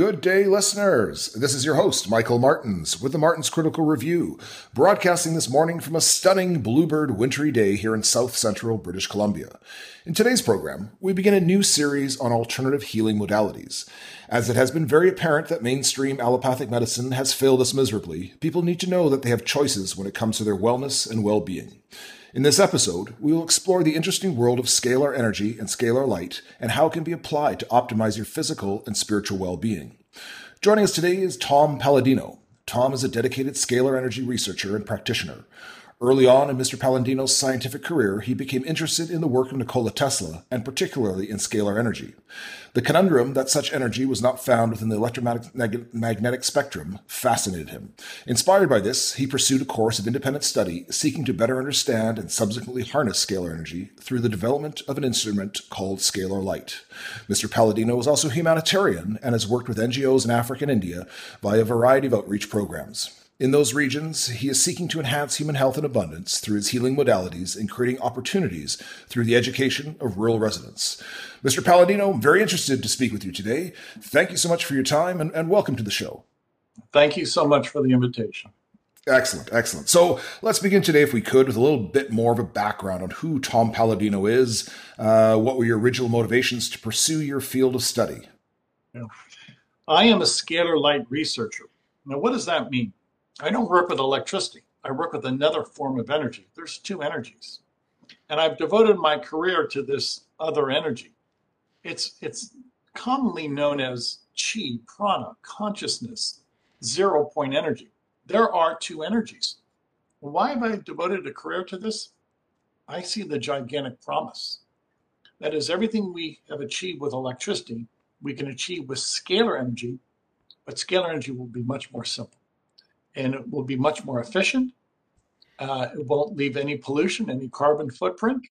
Good day, listeners. This is your host, Michael Martinz, with the Martinz Critical Review, broadcasting this morning from a stunning bluebird wintry day here in south central British Columbia. In today's program, we begin a new series on alternative healing modalities. As it has been very apparent that mainstream allopathic medicine has failed us miserably, people need to know that they have choices when it comes to their wellness and well being. In this episode, we will explore the interesting world of scalar energy and scalar light and how it can be applied to optimize your physical and spiritual well being. Joining us today is Tom Paladino. Tom is a dedicated scalar energy researcher and practitioner. Early on in Mr. Paladino's scientific career, he became interested in the work of Nikola Tesla, and particularly in scalar energy. The conundrum that such energy was not found within the electromagnetic spectrum fascinated him. Inspired by this, he pursued a course of independent study seeking to better understand and subsequently harness scalar energy through the development of an instrument called scalar light. Mr. Paladino is also humanitarian and has worked with NGOs in Africa and India via a variety of outreach programs. In those regions, he is seeking to enhance human health and abundance through his healing modalities and creating opportunities through the education of rural residents. Mr. Paladino, I'm very interested to speak with you today. Thank you so much for your time and, and welcome to the show. Thank you so much for the invitation. Excellent, excellent. So let's begin today, if we could, with a little bit more of a background on who Tom Paladino is. Uh, what were your original motivations to pursue your field of study? Yeah. I am a scalar light researcher. Now, what does that mean? I don't work with electricity. I work with another form of energy. There's two energies. And I've devoted my career to this other energy. It's, it's commonly known as chi, prana, consciousness, zero point energy. There are two energies. Why have I devoted a career to this? I see the gigantic promise. That is, everything we have achieved with electricity, we can achieve with scalar energy, but scalar energy will be much more simple and it will be much more efficient. Uh, it won't leave any pollution, any carbon footprint.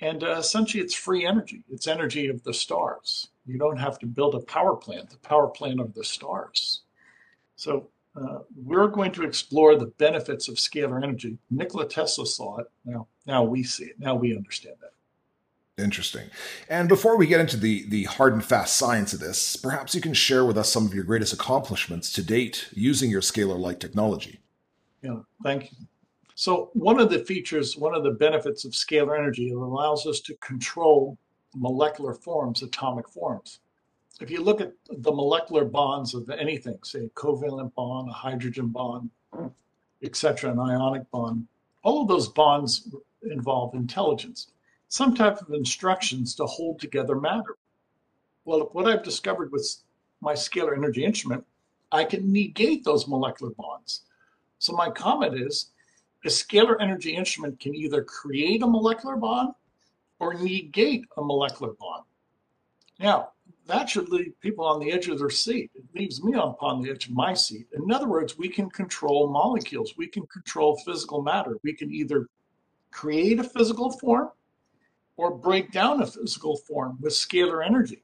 And uh, essentially, it's free energy. It's energy of the stars. You don't have to build a power plant, the power plant of the stars. So, uh, we're going to explore the benefits of scalar energy. Nikola Tesla saw it. Now, now we see it. Now we understand that. Interesting. And before we get into the the hard and fast science of this, perhaps you can share with us some of your greatest accomplishments to date using your scalar light technology. Yeah, thank you. So one of the features, one of the benefits of scalar energy, it allows us to control molecular forms, atomic forms. If you look at the molecular bonds of anything, say a covalent bond, a hydrogen bond, etc., an ionic bond, all of those bonds involve intelligence some type of instructions to hold together matter. Well, what I've discovered with my scalar energy instrument, I can negate those molecular bonds. So my comment is, a scalar energy instrument can either create a molecular bond or negate a molecular bond. Now, that should leave people on the edge of their seat. It leaves me upon the edge of my seat. In other words, we can control molecules. We can control physical matter. We can either create a physical form or break down a physical form with scalar energy.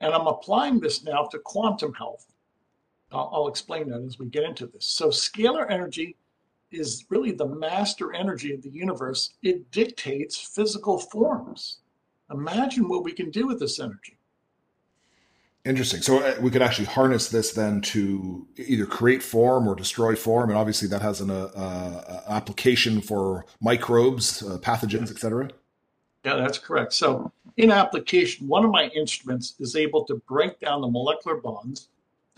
And I'm applying this now to quantum health. I'll, I'll, explain that as we get into this. So, scalar energy is really the master energy of the universe. It dictates physical forms. Imagine what we can do with this energy. Interesting. So uh, we could actually harness this then to either create form or destroy form, and obviously that has an uh, uh, application for microbes, uh, pathogens, etc. Yeah, that's correct. So oh. in application, one of my instruments is able to break down the molecular bonds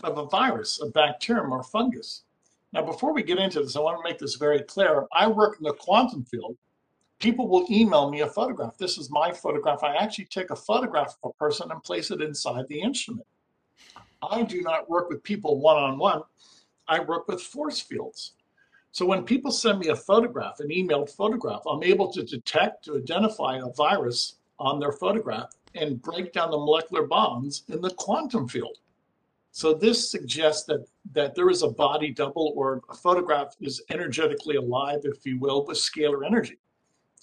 of a virus, a bacterium, or fungus. Now, before we get into this, I want to make this very clear. I work in the quantum field. People will email me a photograph. This is my photograph. I actually take a photograph of a person and place it inside the instrument. I do not work with people one on one. I work with force fields. So when people send me a photograph, an emailed photograph, I'm able to detect, to identify a virus on their photograph and break down the molecular bonds in the quantum field. So this suggests that, that there is a body double or a photograph is energetically alive, if you will, with scalar energy,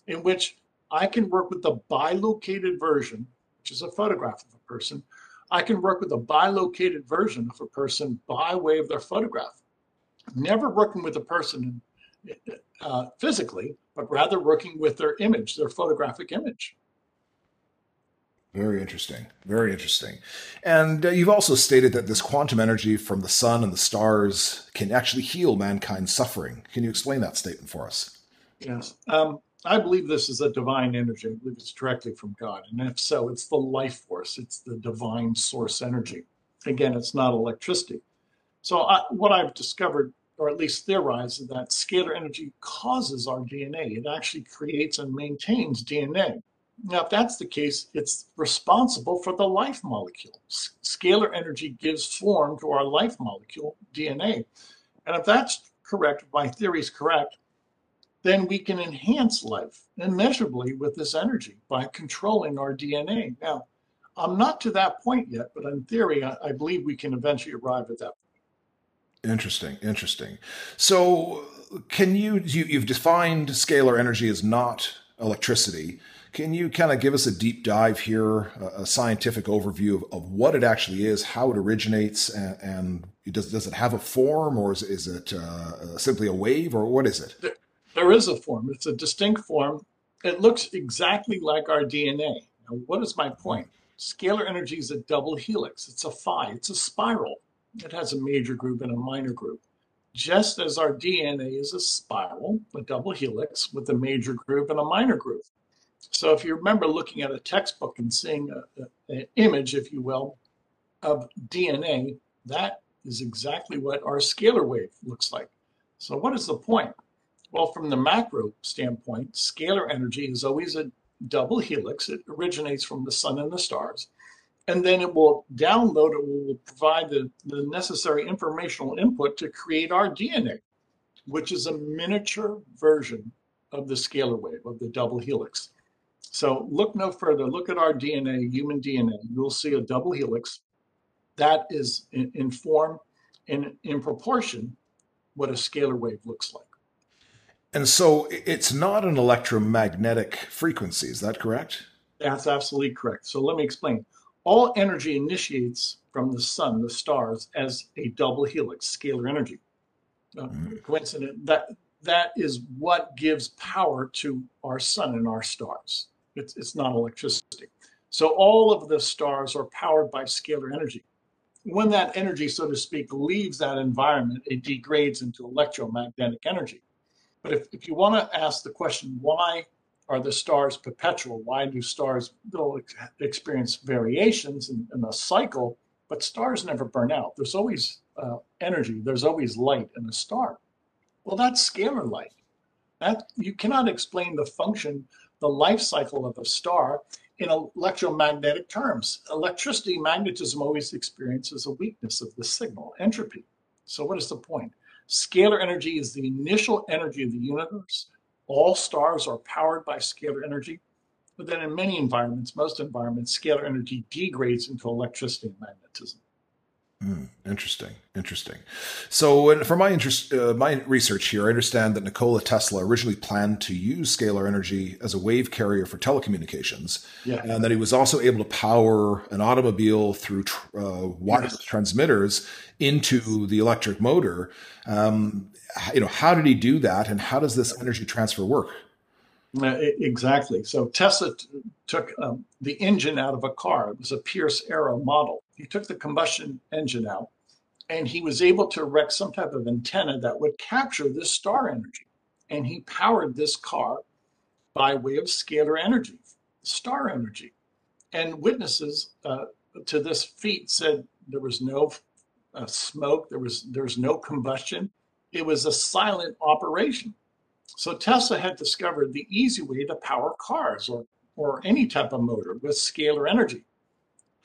in which I can work with the bilocated version, which is a photograph of a person. I can work with a bilocated version of a person by way of their photograph never working with a person uh, physically, but rather working with their image, their photographic image. Very interesting. Very interesting. And uh, you've also stated that this quantum energy from the sun and the stars can actually heal mankind's suffering. Can you explain that statement for us? Yes. Um, I believe this is a divine energy. I believe it's directly from God. And if so, it's the life force, it's the divine source energy. Again, it's not electricity. So, I, what I've discovered, or at least theorized, that scalar energy causes our DNA. It actually creates and maintains DNA. Now, if that's the case, it's responsible for the life molecule. Scalar energy gives form to our life molecule, DNA. And if that's correct, if my theory is correct, then we can enhance life immeasurably with this energy by controlling our DNA. Now, I'm not to that point yet, but in theory, I, I believe we can eventually arrive at that point. Interesting, interesting. So, can you, you you've defined scalar energy as not electricity? Can you kind of give us a deep dive here, a, a scientific overview of, of, what it actually is, how it originates, and, and does, does it have a form or is, is it uh, simply a wave or what is it? There, there is a form. It's a distinct form. It looks exactly like our DNA. Now, what is my point? Scalar energy is a double helix. It's a phi. It's a spiral. It has a major group and a minor group. Just as our DNA is a spiral, a double helix with a major group and a minor group. So if you remember looking at a textbook and seeing an image, if you will, of DNA, that is exactly what our scalar wave looks like. So what is the point? Well, from the macro standpoint, scalar energy is always a double helix. It originates from the sun and the stars. And then it will download, it will provide the, the necessary informational input to create our DNA, which is a miniature version of the scalar wave, of the double helix. So look no further. Look at our DNA, human DNA. You'll see a double helix that is in, in form and in proportion what a scalar wave looks like. And so it's not an electromagnetic frequency, is that correct? That's absolutely correct. So let me explain. All energy initiates from the sun, the stars, as a double helix, scalar energy. Uh, mm. Coincident that that is what gives power to our sun and our stars. It's, it's not electricity. So all of the stars are powered by scalar energy. When that energy, so to speak, leaves that environment, it degrades into electromagnetic energy. But if, if you want to ask the question, why are the stars perpetual? Why do stars they'll experience variations in, in a cycle, but stars never burn out? There's always uh, energy. There's always light in a star. Well, that's scalar light. That you cannot explain the function, the life cycle of a star in electromagnetic terms. Electricity, magnetism always experiences a weakness of the signal, entropy. So what is the point? Scalar energy is the initial energy of the universe. All stars are powered by scalar energy. But then in many environments, most environments, scalar energy degrades into electricity and magnetism. Mm, interesting, interesting. So, for my interest, uh, my research here, I understand that Nikola Tesla originally planned to use scalar energy as a wave carrier for telecommunications, yeah. and that he was also able to power an automobile through uh, wireless yes. transmitters into the electric motor. Um, you know, how did he do that, and how does this energy transfer work? Uh, exactly. So Tesla t- took um, the engine out of a car. It was a Pierce Arrow model. He took the combustion engine out, and he was able to erect some type of antenna that would capture this star energy. And he powered this car by way of scalar energy, star energy. And witnesses uh, to this feat said there was no uh, smoke, there was there was no combustion. It was a silent operation. So Tesla had discovered the easy way to power cars or, or any type of motor with scalar energy.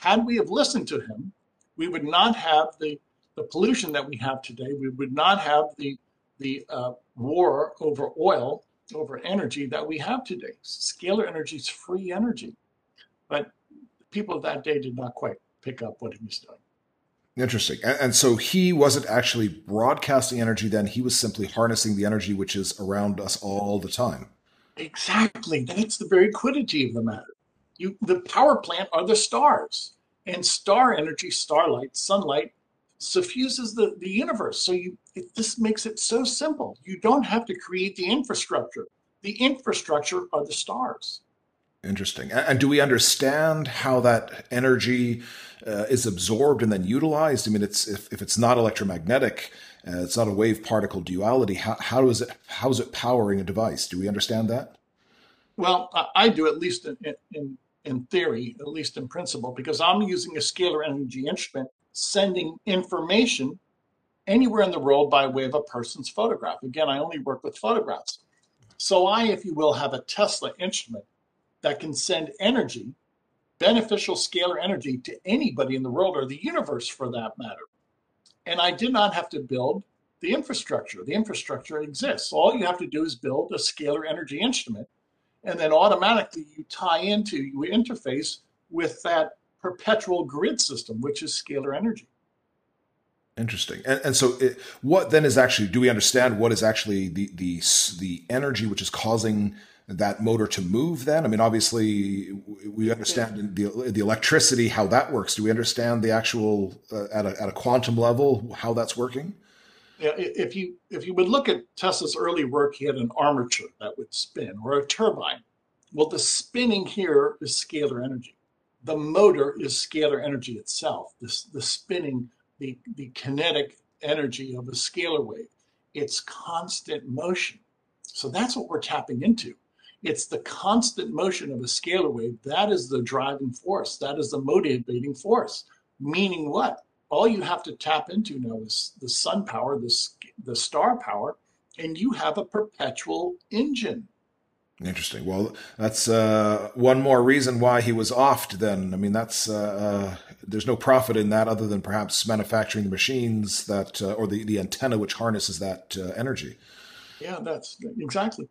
Had we have listened to him, we would not have the, the pollution that we have today. We would not have the, the uh, war over oil, over energy that we have today. Scalar energy is free energy. But people of that day did not quite pick up what he was doing. Interesting. And, and, so he wasn't actually broadcasting energy then, he was simply harnessing the energy which is around us all the time. Exactly. That's the very quiddity of the matter. You, the power plant are the stars, and star energy, starlight, sunlight, suffuses the, the universe. So you it, this makes it so simple. You don't have to create the infrastructure. The infrastructure are the stars. Interesting. And do we understand how that energy uh, is absorbed and then utilized? I mean, it's if, if it's not electromagnetic, uh, it's not a wave particle duality. How, how is it how is it powering a device? Do we understand that? Well, I do at least in, in in theory, at least in principle, because I'm using a scalar energy instrument sending information anywhere in the world by way of a person's photograph. Again, I only work with photographs. So I, if you will, have a Tesla instrument that can send energy, beneficial scalar energy to anybody in the world or the universe for that matter. And I did not have to build the infrastructure. The infrastructure exists. All you have to do is build a scalar energy instrument and then automatically you tie into, you interface with that perpetual grid system, which is scalar energy. Interesting. And, and so, it, what then is actually? Do we understand what is actually the the the energy which is causing that motor to move? Then, I mean, obviously, we understand the the electricity how that works. Do we understand the actual uh, at a at a quantum level how that's working? If you if you would look at Tesla's early work, he had an armature that would spin or a turbine. Well, the spinning here is scalar energy. The motor is scalar energy itself. This the spinning, the the kinetic energy of a scalar wave. It's constant motion. So that's what we're tapping into. It's the constant motion of a scalar wave. That is the driving force. That is the motivating force. Meaning what? All you have to tap into now is the sun power, the, the star power, and you have a perpetual engine. Interesting. Well, that's uh, one more reason why he was offed. Then, I mean, that's uh, uh, there's no profit in that other than perhaps manufacturing the machines that uh, or the the antenna which harnesses that uh, energy. Yeah, that's exactly.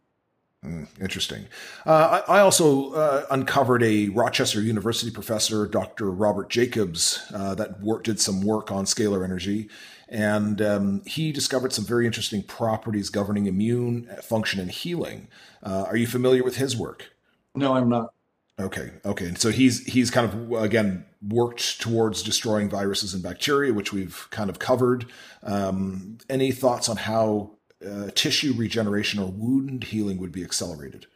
Mm, interesting. Uh, I, I, also uh, uncovered a Rochester University professor, Dr. Robert Jacobs, uh, that worked, did some work on scalar energy. And um, he discovered some very interesting properties governing immune function and healing. Uh, are you familiar with his work? No, I'm not. Okay, okay. And so he's he's kind of again worked towards destroying viruses and bacteria, which we've kind of covered. Um, any thoughts on how uh, tissue regeneration or wound healing would be accelerated?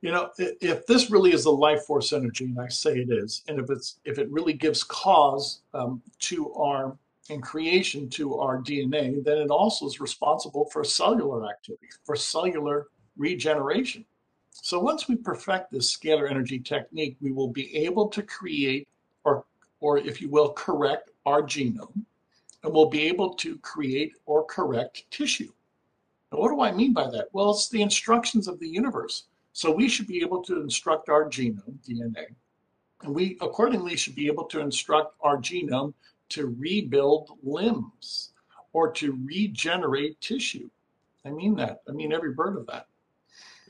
You know, if this really is a life force energy, and I say it is, and if it's if it really gives cause um, to our and creation to our DNA, then it also is responsible for cellular activity, for cellular regeneration. So once we perfect this scalar energy technique, we will be able to create, or or if you will, correct our genome, and we'll be able to create or correct tissue. Now, what do I mean by that? Well, it's the instructions of the universe. So we should be able to instruct our genome, DNA, and we accordingly should be able to instruct our genome to rebuild limbs or to regenerate tissue. I mean that. I mean every word of that.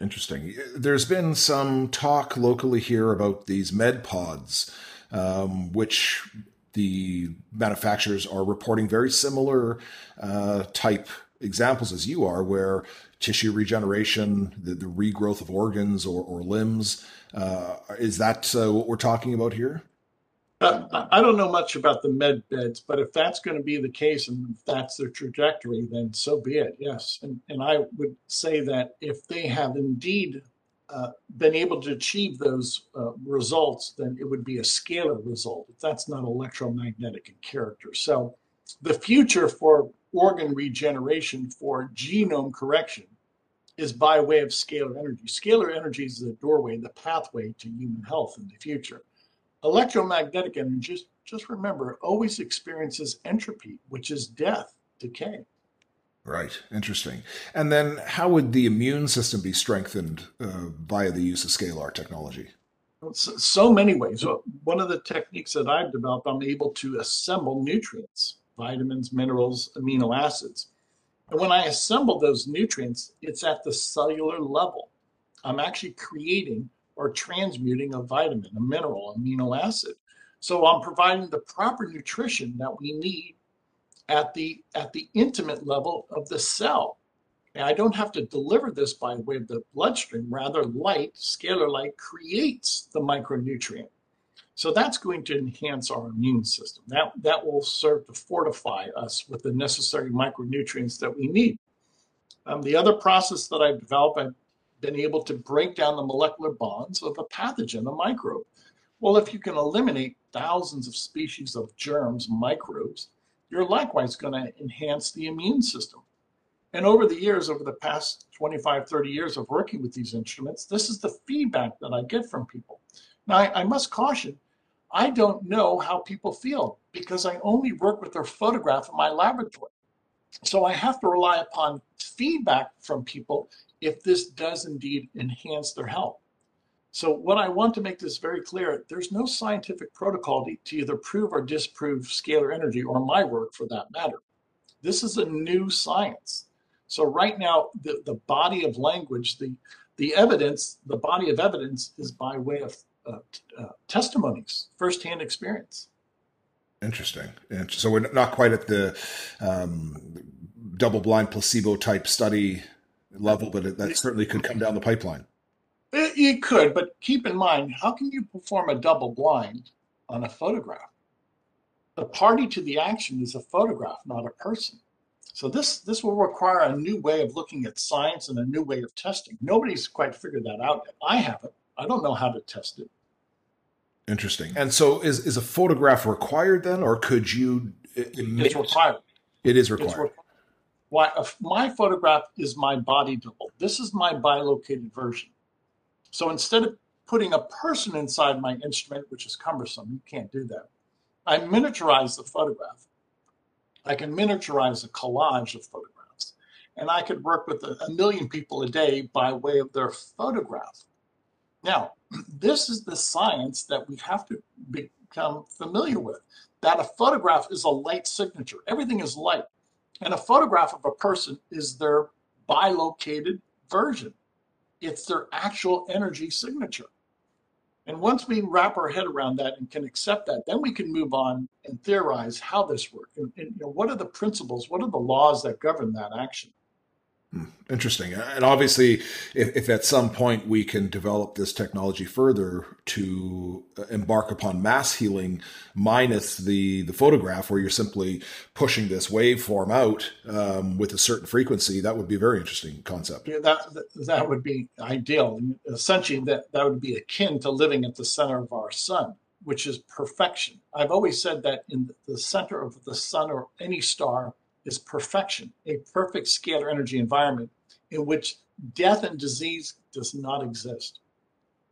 Interesting. There's been some talk locally here about these med pods, um, which the manufacturers are reporting very similar uh, type examples as you are, where tissue regeneration, the, the regrowth of organs or, or limbs, uh, is that uh, what we're talking about here? Uh, I don't know much about the med beds, but if that's going to be the case and if that's their trajectory, then so be it. Yes, and and I would say that if they have indeed uh, been able to achieve those uh, results, then it would be a scalar result. That's not electromagnetic in character. So the future for organ regeneration for genome correction is by way of scalar energy. Scalar energy is the doorway, the pathway to human health in the future. Electromagnetic energy, just, just remember, always experiences entropy, which is death, decay. Right. Interesting. And then how would the immune system be strengthened uh, via the use of scalar technology? So, so many ways. One of the techniques that I've developed, I'm able to assemble nutrients vitamins, minerals, amino acids. And when I assemble those nutrients, it's at the cellular level. I'm actually creating or transmuting a vitamin, a mineral, amino acid. So I'm providing the proper nutrition that we need at the at the intimate level of the cell. And I don't have to deliver this by way of the bloodstream. Rather, light, scalar light, creates the micronutrient. So that's going to enhance our immune system. That, that will serve to fortify us with the necessary micronutrients that we need. Um, the other process that I've developed, I've been able to break down the molecular bonds of a pathogen, a microbe. Well, if you can eliminate thousands of species of germs, microbes, you're likewise going to enhance the immune system. And over the years, over the past 25, 30 years of working with these instruments, this is the feedback that I get from people. Now, I, I must caution, I don't know how people feel because I only work with their photograph in my laboratory. So I have to rely upon feedback from people if this does indeed enhance their health. So what I want to make this very clear, there's no scientific protocol to, either prove or disprove scalar energy or my work for that matter. This is a new science. So right now, the, the body of language, the, the evidence, the body of evidence is by way of testimonies, firsthand experience. Interesting. And so we're not quite at the um, double-blind placebo type study level, but that certainly could come down the pipeline. It, it could, but keep in mind, how can you perform a double blind on a photograph? The party to the action is a photograph, not a person. So this this will require a new way of looking at science and a new way of testing. Nobody's quite figured that out yet. I haven't. I don't know how to test it. Interesting. And so, is is a photograph required then, or could you? Uh, Emit? It's required. It is required. Why? My photograph is my body double. This is my bilocated version. So instead of putting a person inside my instrument, which is cumbersome, you can't do that. I miniaturize the photograph. I can miniaturize a collage of photographs. And I could work with a, a million people a day by way of their photograph. Now, this is the science that we have to become familiar with that a photograph is a light signature. Everything is light. And a photograph of a person is their bilocated version it's their actual energy signature. And once we wrap our head around that and can accept that, then we can move on and theorize how this works. And, and you know, what are the principles? What are the laws that govern that action? Interesting. And obviously, if, if, at some point we can develop this technology further to uh, embark upon mass healing minus the, the photograph, where you're simply pushing this waveform out um, with a certain frequency, that would be a very interesting concept. Yeah, that, that would be ideal. Essentially, that, that would be akin to living at the center of our sun, which is perfection. I've always said that in the center of the sun or any star is perfection, a perfect scalar energy environment in which death and disease does not exist.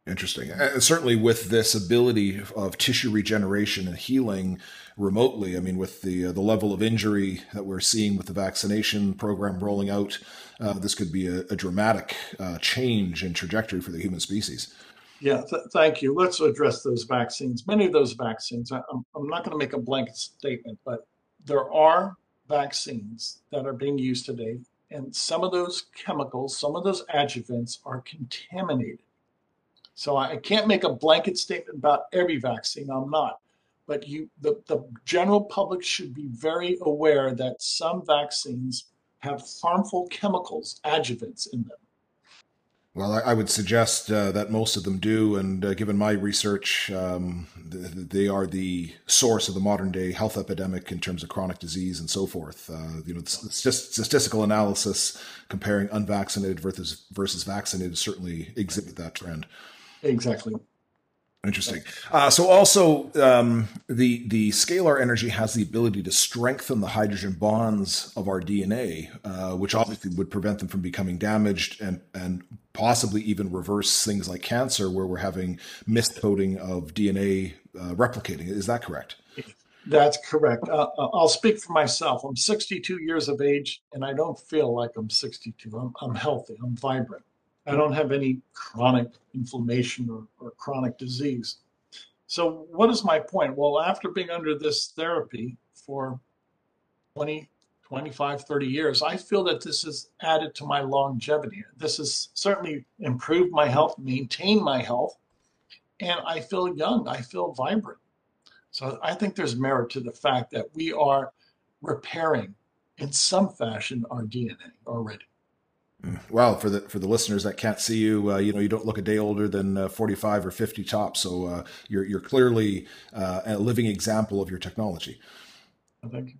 Interesting. And certainly with this ability of tissue regeneration and healing remotely, I mean, with the uh, the level of injury that we're seeing with the vaccination program rolling out, uh, this could be a, a dramatic uh, change in trajectory for the human species. Yeah, th- thank you. Let's address those vaccines. Many of those vaccines, I, I'm, I'm not going to make a blanket statement, but there are vaccines that are being used today, and some of those chemicals, some of those adjuvants are contaminated. So I can't make a blanket statement about every vaccine. I'm not. But you, the, the general public should be very aware that some vaccines have harmful chemicals, adjuvants in them. Well, I, would suggest uh, that most of them do, and uh, given my research, um, they are the source of the modern day health epidemic in terms of chronic disease and so forth. Uh, you know, statistical analysis comparing unvaccinated versus versus vaccinated certainly exhibit that trend. Exactly. Interesting. Uh, so also um, the the scalar energy has the ability to strengthen the hydrogen bonds of our DNA, uh, which obviously would prevent them from becoming damaged and and possibly even reverse things like cancer, where we're having miscoding of DNA uh, replicating. Is that correct? That's correct. Uh, uh, I'll speak for myself. I'm 62 years of age, and I don't feel like I'm 62. I'm, I'm healthy. I'm vibrant. I don't have any chronic inflammation or, or chronic disease. So, what is my point? Well, after being under this therapy for 20, 25, 30 years, I feel that this has added to my longevity. This has certainly improved my health, maintained my health, and I feel young. I feel vibrant. So, I think there's merit to the fact that we are repairing in some fashion our DNA already. Well, for the for the listeners that can't see you, uh, you know you don't look a day older than uh, forty five or fifty tops. So uh, you're you're clearly uh, a living example of your technology. Thank you.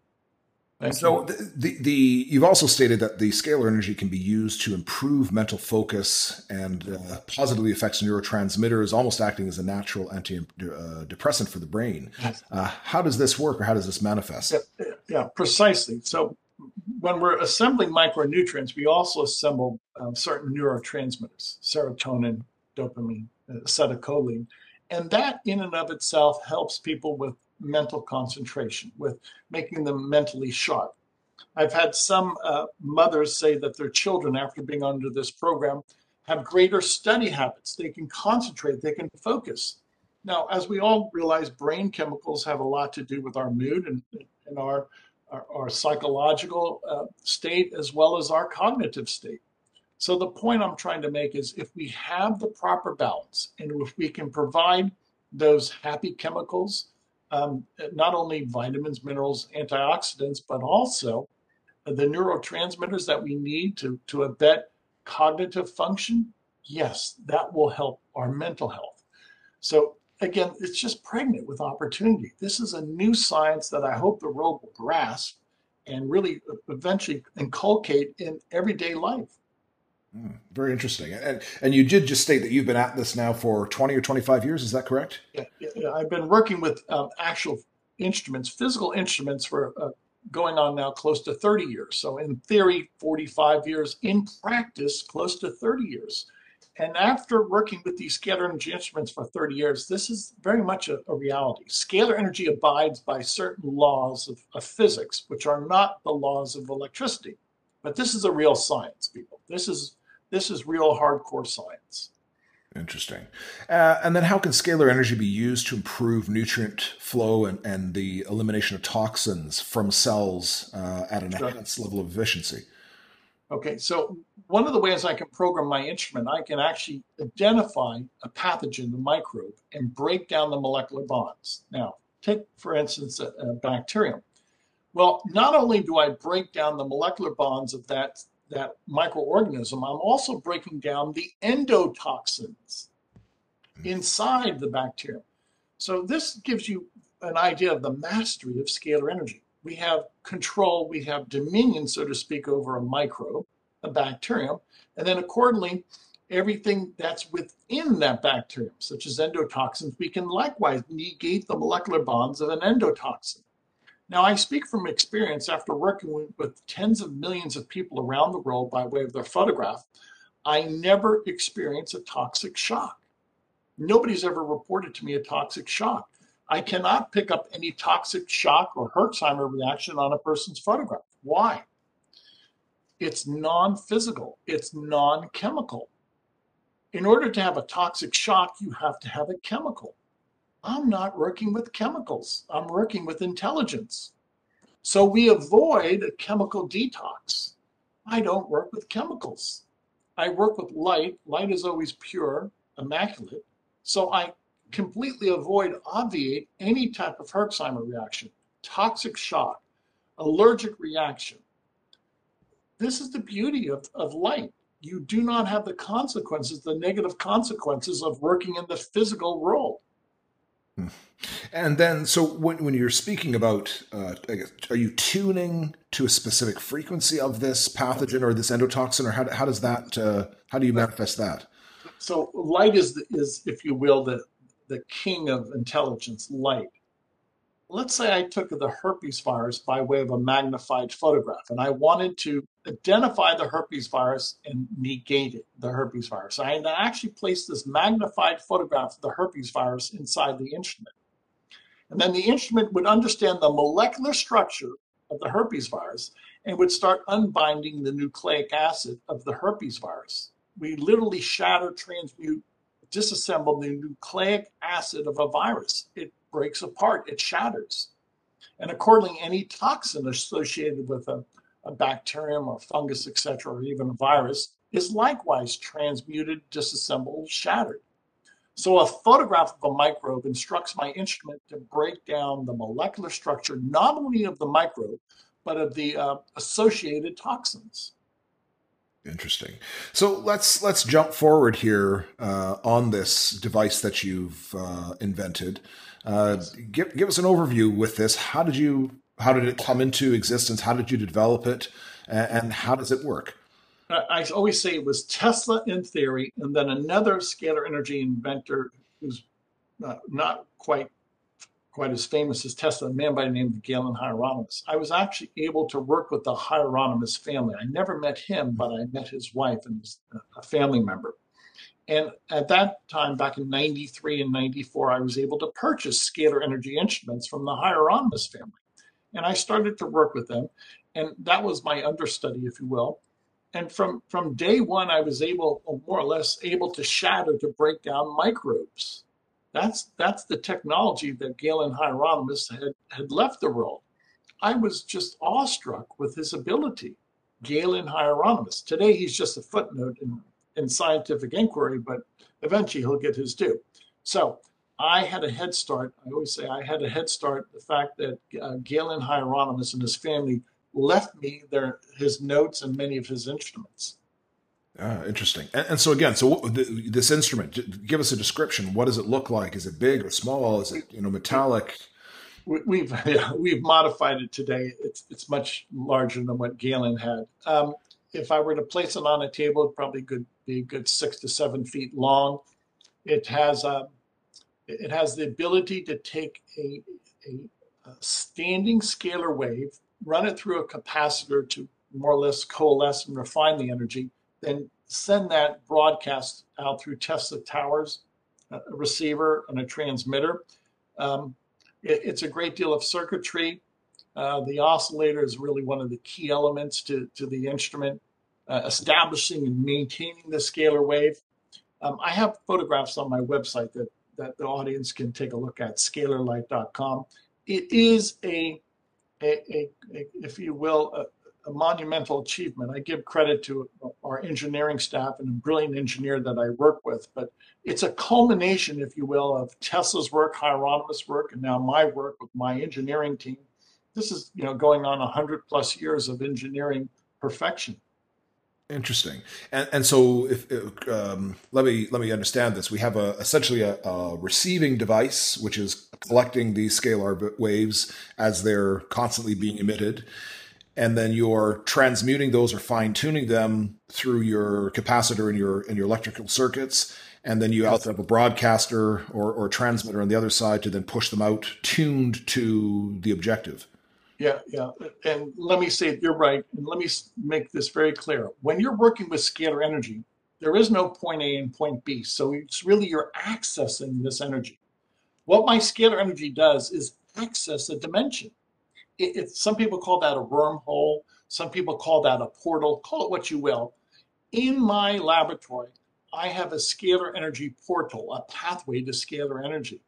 Thank so you. The, the, the you've also stated that the scalar energy can be used to improve mental focus and uh, positively affects neurotransmitters, almost acting as a natural antidepressant uh, for the brain. Yes. Uh, how does this work, or how does this manifest? Yeah, yeah, precisely. So when we're assembling micronutrients, we also assemble um, certain neurotransmitters: serotonin, dopamine, uh, acetylcholine, and that in and of itself helps people with mental concentration, with making them mentally sharp. I've had some uh, mothers say that their children, after being under this program, have greater study habits. They can concentrate, they can focus. Now, as we all realize, brain chemicals have a lot to do with our mood and, and our, our, our psychological uh, state as well as our cognitive state. So, the point I'm trying to make is if we have the proper balance and if we can provide those happy chemicals um, not only vitamins, minerals, antioxidants, but also the neurotransmitters that we need to, to abet cognitive function, yes, that will help our mental health. So, again, it's just pregnant with opportunity. This is a new science that I hope the world will grasp and really eventually inculcate in everyday life. Hmm, very interesting. And and you did just state that you've been at this now for 20 or 25 years. Is that correct? Yeah, yeah I've been working with um, actual instruments, physical instruments for uh, going on now close to 30 years. So in theory, 45 years. In practice, close to 30 years. And after working with these scalar energy instruments for 30 years, this is very much a, a reality. Scalar energy abides by certain laws of, of physics, which are not the laws of electricity. But this is a real science, people. This is this is real hardcore science. Interesting. Uh, and then how can scalar energy be used to improve nutrient flow and, and the elimination of toxins from cells uh, at an sure. enhanced level of efficiency? Okay, so one of the ways I can program my instrument, I can actually identify a pathogen, the microbe, and break down the molecular bonds. Now, take, for instance, a, a bacterium. Well, not only do I break down the molecular bonds of that that microorganism, I'm also breaking down the endotoxins hmm. inside the bacterium. So this gives you an idea of the mastery of scalar energy. We have control, we have dominion, so to speak, over a microbe, a bacterium, and then accordingly, everything that's within that bacterium, such as endotoxins, we can likewise negate the molecular bonds of an endotoxin. Now, I speak from experience after working with, tens of millions of people around the world by way of their photograph. I never experience a toxic shock. Nobody's ever reported to me a toxic shock. I cannot pick up any toxic shock or Herxheimer reaction on a person's photograph. Why? It's non physical, it's non chemical. In order to have a toxic shock, you have to have a chemical. I'm not working with chemicals, I'm working with intelligence. So we avoid a chemical detox. I don't work with chemicals. I work with light. Light is always pure, immaculate. So I completely avoid, obviate any type of Herxheimer reaction, toxic shock, allergic reaction. This is the beauty of, of light. You do not have the consequences, the negative consequences of working in the physical world. And then, so when, when you're speaking about, uh, guess, are you tuning to a specific frequency of this pathogen or this endotoxin, or how, how does that, uh, how do you manifest that? So light is, is if you will, the, the king of intelligence, light let's say I took the herpes virus by way of a magnified photograph and I wanted to identify the herpes virus and negate it, the herpes virus. I actually placed this magnified photograph of the herpes virus inside the instrument. And then the instrument would understand the molecular structure of the herpes virus and would start unbinding the nucleic acid of the herpes virus. We literally shatter, transmute, disassemble the nucleic acid of a virus. It breaks apart, it shatters. And accordingly, any toxin associated with a, a bacterium or fungus, etc., or even a virus is likewise transmuted, disassembled, shattered. So a photograph of a microbe instructs my instrument to break down the molecular structure, not only of the microbe, but of the uh, associated toxins. Interesting. So let's let's jump forward here uh, on this device that you've uh, invented. Uh, give give us an overview with this. How did you how did it come into existence? How did you develop it? And how does it work? I always say it was Tesla in theory, and then another scalar energy inventor who's uh, not quite quite as famous as Tesla, a man by the name of Galen Hieronymus. I was actually able to work with the Hieronymus family. I never met him, but I met his wife and uh, a family member. And at that time, back in 93 and 94, I was able to purchase scalar energy instruments from the Hieronymus family. And I started to work with them. And that was my understudy, if you will. And from, from day one, I was able, more or less, able to shatter, to break down microbes. That's, that's the technology that Galen Hieronymus had, had left the world. I was just awestruck with his ability. Galen Hieronymus. Today, he's just a footnote in in scientific inquiry, but eventually he'll get his due. So I had a head start. I always say I had a head start. The fact that uh, Galen Hieronymus and his family left me their his notes and many of his instruments. Ah, interesting. And, and so again, so what, the, this instrument, give us a description. What does it look like? Is it big or small? Is it you know metallic? We, have yeah, we've modified it today. It's it's much larger than what Galen had. Um, if I were to place it on a table, it'd probably good, be a good six to seven feet long. It has a, um, it has the ability to take a, a, a standing scalar wave, run it through a capacitor to more or less coalesce and refine the energy, then send that broadcast out through Tesla towers, a receiver, and a transmitter. Um, it, it's a great deal of circuitry. Uh, the oscillator is really one of the key elements to, to the instrument, uh, establishing and maintaining the scalar wave. Um, I have photographs on my website that, that the audience can take a look at, scalarlight.com. It is a, a, a, a if you will, a, a, monumental achievement. I give credit to our engineering staff and a brilliant engineer that I work with, but it's a culmination, if you will, of Tesla's work, Hieronymus' work, and now my work with my engineering team this is you know going on 100 plus years of engineering perfection interesting. And, and so if um, let me let me understand this. We have a essentially a, a, receiving device which is collecting these scalar waves as they're constantly being emitted. And then you're transmuting those or fine tuning them through your capacitor and your and your electrical circuits. And then you yes. have a broadcaster or, or transmitter on the other side to then push them out tuned to the objective yeah, yeah. And let me say, you're right. And let me make this very clear. When you're working with scalar energy, there is no point A and point B. So it's really you're accessing this energy. What my scalar energy does is access a dimension. It, it, some people call that a wormhole. Some people call that a portal. Call it what you will. In my laboratory, I have a scalar energy portal, a pathway to scalar energy.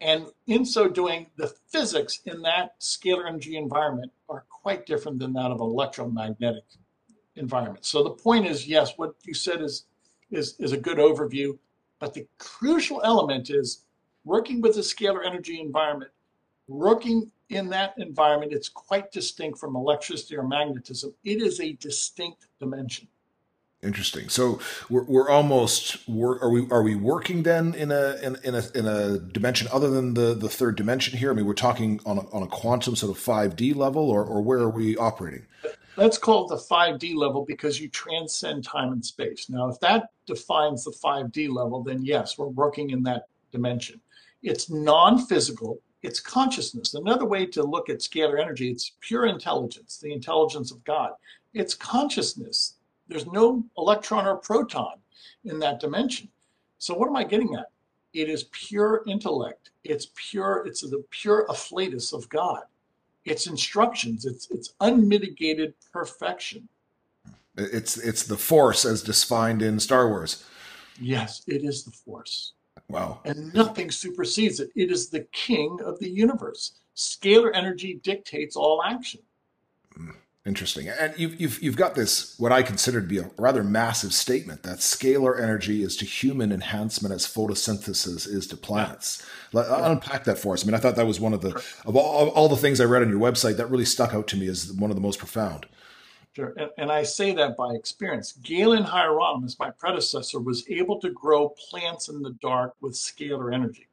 And in so doing, the physics in that scalar energy environment are quite different than that of electromagnetic environment. So the point is, yes, what you said is, is, is a good overview, but the crucial element is working with a scalar energy environment, working in that environment, it's quite distinct from electricity or magnetism. It is a distinct dimension. Interesting. So we're, we're almost are we are we working then in a in, in a in a dimension other than the the third dimension here? I mean, we're talking on a, on a quantum sort of five D level, or or where are we operating? Let's call it the five D level because you transcend time and space. Now, if that defines the five D level, then yes, we're working in that dimension. It's non-physical. It's consciousness. Another way to look at scalar energy, it's pure intelligence, the intelligence of God. It's consciousness there's no electron or proton in that dimension. So what am I getting at? It is pure intellect. It's pure, it's the pure afflatus of God. It's instructions. It's it's unmitigated perfection. It's it's the force as defined in Star Wars. Yes, it is the force. Wow. And nothing supersedes it. It is the king of the universe. Scalar energy dictates all action. Hmm. Interesting. And you've, you've, you've got this, what I consider to be a rather massive statement that scalar energy is to human enhancement as photosynthesis is to plants. Yeah. Unpack that for us. I mean, I thought that was one of the, of all, all the things I read on your website that really stuck out to me as one of the most profound. Sure. And, and I say that by experience. Galen Hieronymus, my predecessor, was able to grow plants in the dark with scalar energy.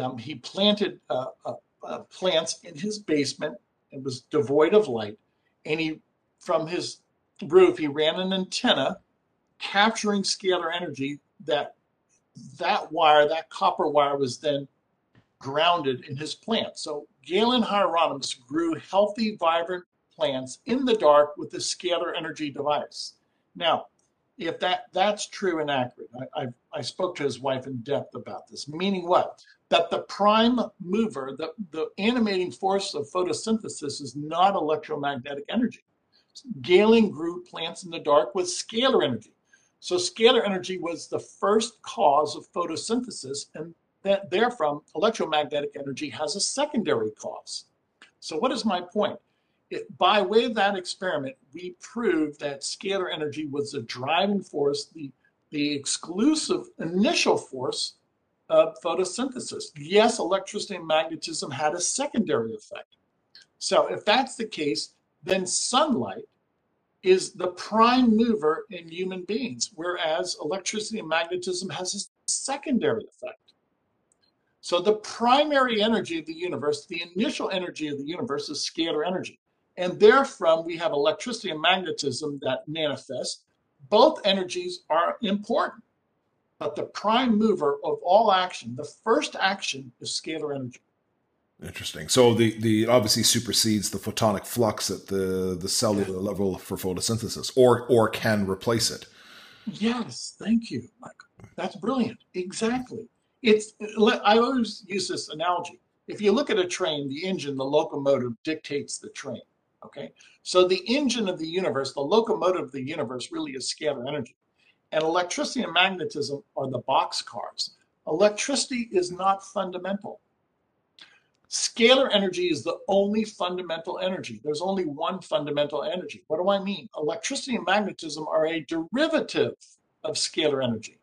Um, he planted uh, uh, uh, plants in his basement It was devoid of light. And he, from his roof, he ran an antenna capturing scalar energy that that wire, that copper wire was then grounded in his plant. So Galen Hieronymus grew healthy, vibrant plants in the dark with this scalar energy device. Now, if that that's true and accurate, I, I, I spoke to his wife in depth about this. Meaning what? That the prime mover, the, the animating force of photosynthesis is not electromagnetic energy. Galen grew plants in the dark with scalar energy. So scalar energy was the first cause of photosynthesis, and that therefrom electromagnetic energy has a secondary cause. So what is my point? It, by way of that experiment, we proved that scalar energy was the driving force, the, the exclusive initial force of photosynthesis. Yes, electricity and magnetism had a secondary effect. So if that's the case, then sunlight is the prime mover in human beings, whereas electricity and magnetism has a secondary effect. So the primary energy of the universe, the initial energy of the universe is scalar energy. And therefrom, we have electricity and magnetism that manifest. Both energies are important. But the prime mover of all action, the first action, is scalar energy. Interesting. So the, the obviously supersedes the photonic flux at the, the cellular level for photosynthesis, or or can replace it. Yes, thank you, Michael. That's brilliant. Exactly. It's I always use this analogy. If you look at a train, the engine, the locomotive dictates the train. Okay, so the engine of the universe, the locomotive of the universe, really is scalar energy, and electricity and magnetism are the box cars. Electricity is not fundamental. Scalar energy is the only fundamental energy. There's only one fundamental energy. What do I mean? Electricity and magnetism are a derivative of scalar energy.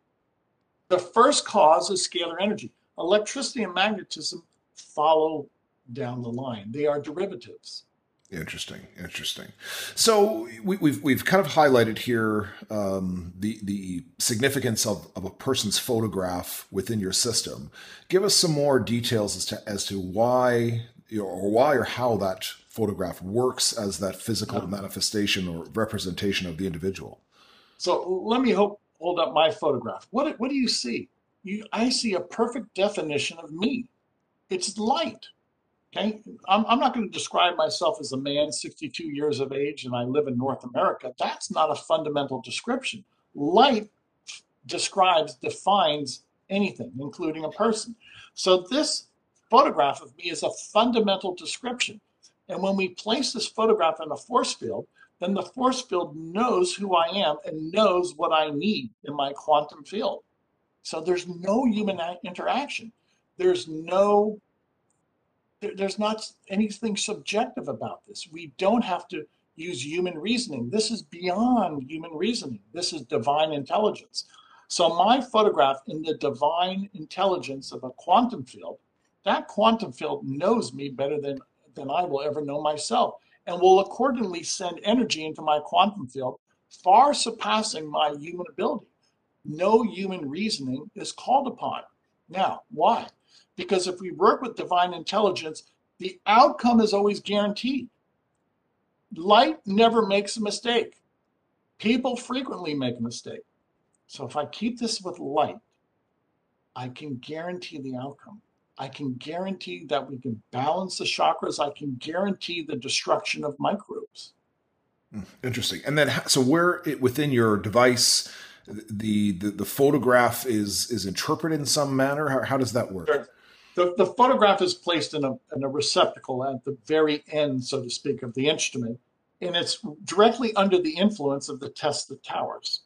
The first cause is scalar energy. Electricity and magnetism follow down the line. They are derivatives. Interesting, interesting. So we, have we've, we've kind of highlighted here um, the the significance of, of a person's photograph within your system. Give us some more details as to as to why or why or how that photograph works as that physical manifestation or representation of the individual. So let me hope hold up my photograph. What, what do you see? You, I see a perfect definition of me. It's light. Okay, I'm, I'm not going to describe myself as a man 62 years of age and I live in North America. That's not a fundamental description. Light describes, defines anything, including a person. So this photograph of me is a fundamental description. And when we place this photograph in a force field, then the force field knows who I am and knows what I need in my quantum field. So there's no human interaction. There's no, there's not anything subjective about this. We don't have to use human reasoning. This is beyond human reasoning. This is divine intelligence. So my photograph in the divine intelligence of a quantum field, that quantum field knows me better than, than I will ever know myself and will accordingly send energy into my quantum field, far surpassing my human ability. No human reasoning is called upon. Now, why? Because if we work with divine intelligence, the outcome is always guaranteed. Light never makes a mistake. People frequently make a mistake. So if I keep this with light, I can guarantee the outcome. I can guarantee that we can balance the chakras. I can guarantee the destruction of microbes. Hmm, interesting. And then, so where it, within your device, the, the, the photograph is is interpreted in some manner. How, how does that work? Sure. The, the photograph is placed in a, in a receptacle at the very end, so to speak, of the instrument, and it's directly under the influence of the Tesla towers.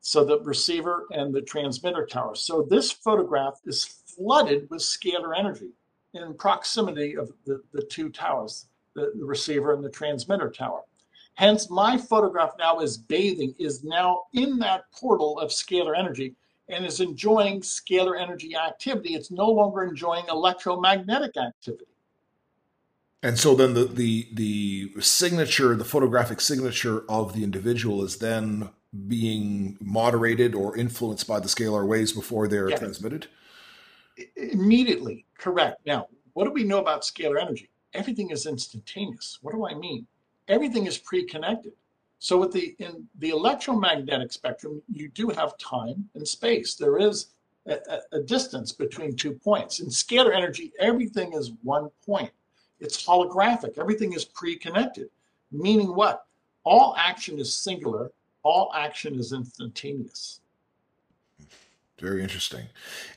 So the receiver and the transmitter tower. So this photograph is flooded with scalar energy in proximity of the, the two towers, the, the receiver and the transmitter tower. Hence, my photograph now is bathing, is now in that portal of scalar energy and is enjoying scalar energy activity. It's no longer enjoying electromagnetic activity. And so then the, the the signature, the photographic signature of the individual is then being moderated or influenced by the scalar waves before they're yes. transmitted? Immediately, correct. Now, what do we know about scalar energy? everything is instantaneous. What do I mean? Everything is pre-connected. So with the in the electromagnetic spectrum, you do have time and space. There is a, a, distance between two points. In scalar energy, everything is one point. It's holographic. Everything is pre-connected. Meaning what? All action is singular. All action is instantaneous. Very interesting.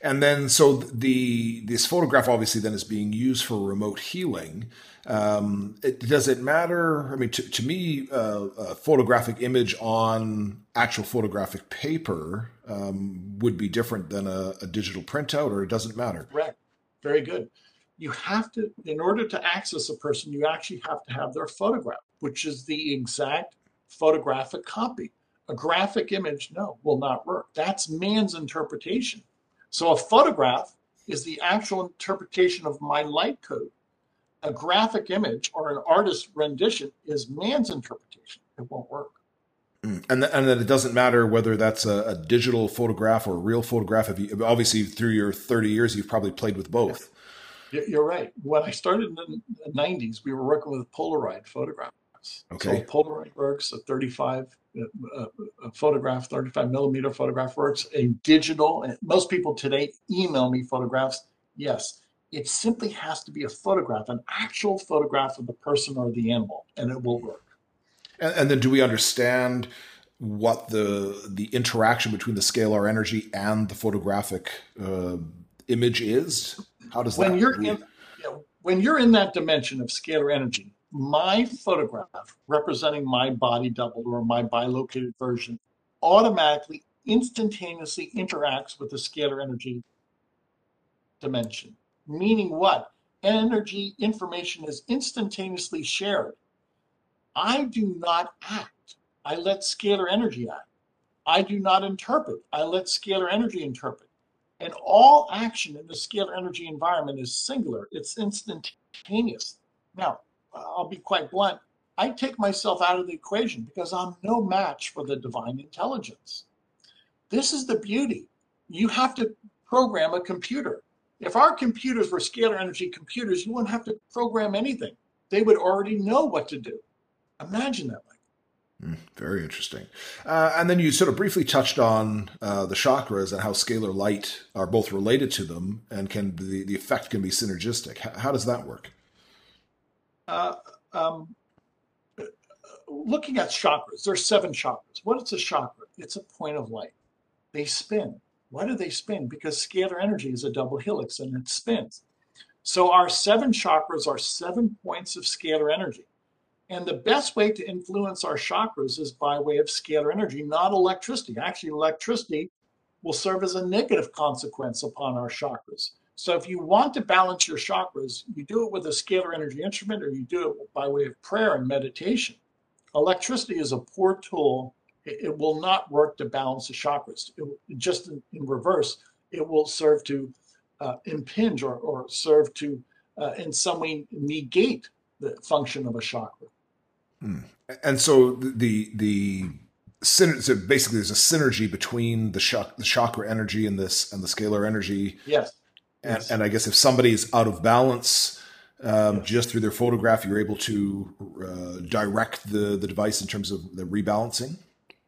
And then, so the this photograph obviously then is being used for remote healing. Um, it, does it matter? I mean, to, to me, uh, a photographic image on actual photographic paper um, would be different than a, a, digital printout, or it doesn't matter. Correct. Very good. You have to, in order to access a person, you actually have to have their photograph, which is the exact photographic copy. A graphic image, no, will not work. That's man's interpretation. So a photograph is the actual interpretation of my light code. A graphic image or an artist's rendition is man's interpretation. It won't work. Mm. And and that it doesn't matter whether that's a, a, digital photograph or a real photograph. If you, obviously through your thirty years, you've probably played with both. You're right. When I started in the '90s, we were working with Polaroid photographs. Okay. So Polaroid works, a 35 uh, a photograph, 35 millimeter photograph works. A digital, and most people today email me photographs. Yes, it simply has to be a photograph, an actual photograph of the person or the animal, and it will work. And, and then, do we understand what the the interaction between the scalar energy and the photographic uh, image is? How does when that? You're in, you know, when you're in that dimension of scalar energy, my photograph representing my body double or my bilocated version automatically, instantaneously interacts with the scalar energy dimension. Meaning what? Energy information is instantaneously shared. I do not act. I let scalar energy act. I do not interpret. I let scalar energy interpret. And all action in the scalar energy environment is singular. It's instantaneous. Now, I'll be quite blunt, I take myself out of the equation because I'm no match for the divine intelligence. This is the beauty. You have to program a computer. If our computers were scalar energy computers, you wouldn't have to program anything. They would already know what to do. Imagine that. Mm, very interesting. Uh, and then you sort of briefly touched on uh, the chakras and how scalar light are both related to them and can the, the effect can be synergistic. How, how does that work? uh, um, looking at chakras, there's seven chakras. What is a chakra? It's a point of light. They spin. Why do they spin? Because scalar energy is a double helix and it spins. So our seven chakras are seven points of scalar energy. And the best way to influence our chakras is by way of scalar energy, not electricity. Actually, electricity will serve as a negative consequence upon our chakras. So if you want to balance your chakras, you do it with a scalar energy instrument or you do it by way of prayer and meditation. Electricity is a poor tool. It, will not work to balance the chakras. It, just in, in, reverse, it will serve to uh, impinge or, or serve to, uh, in some way, negate the function of a chakra. Hmm. And so the the so basically there's a synergy between the, sh- the chakra energy and this and the scalar energy. Yes and, yes. and I guess if somebody is out of balance, um, just through their photograph, you're able to uh, direct the, the device in terms of the rebalancing.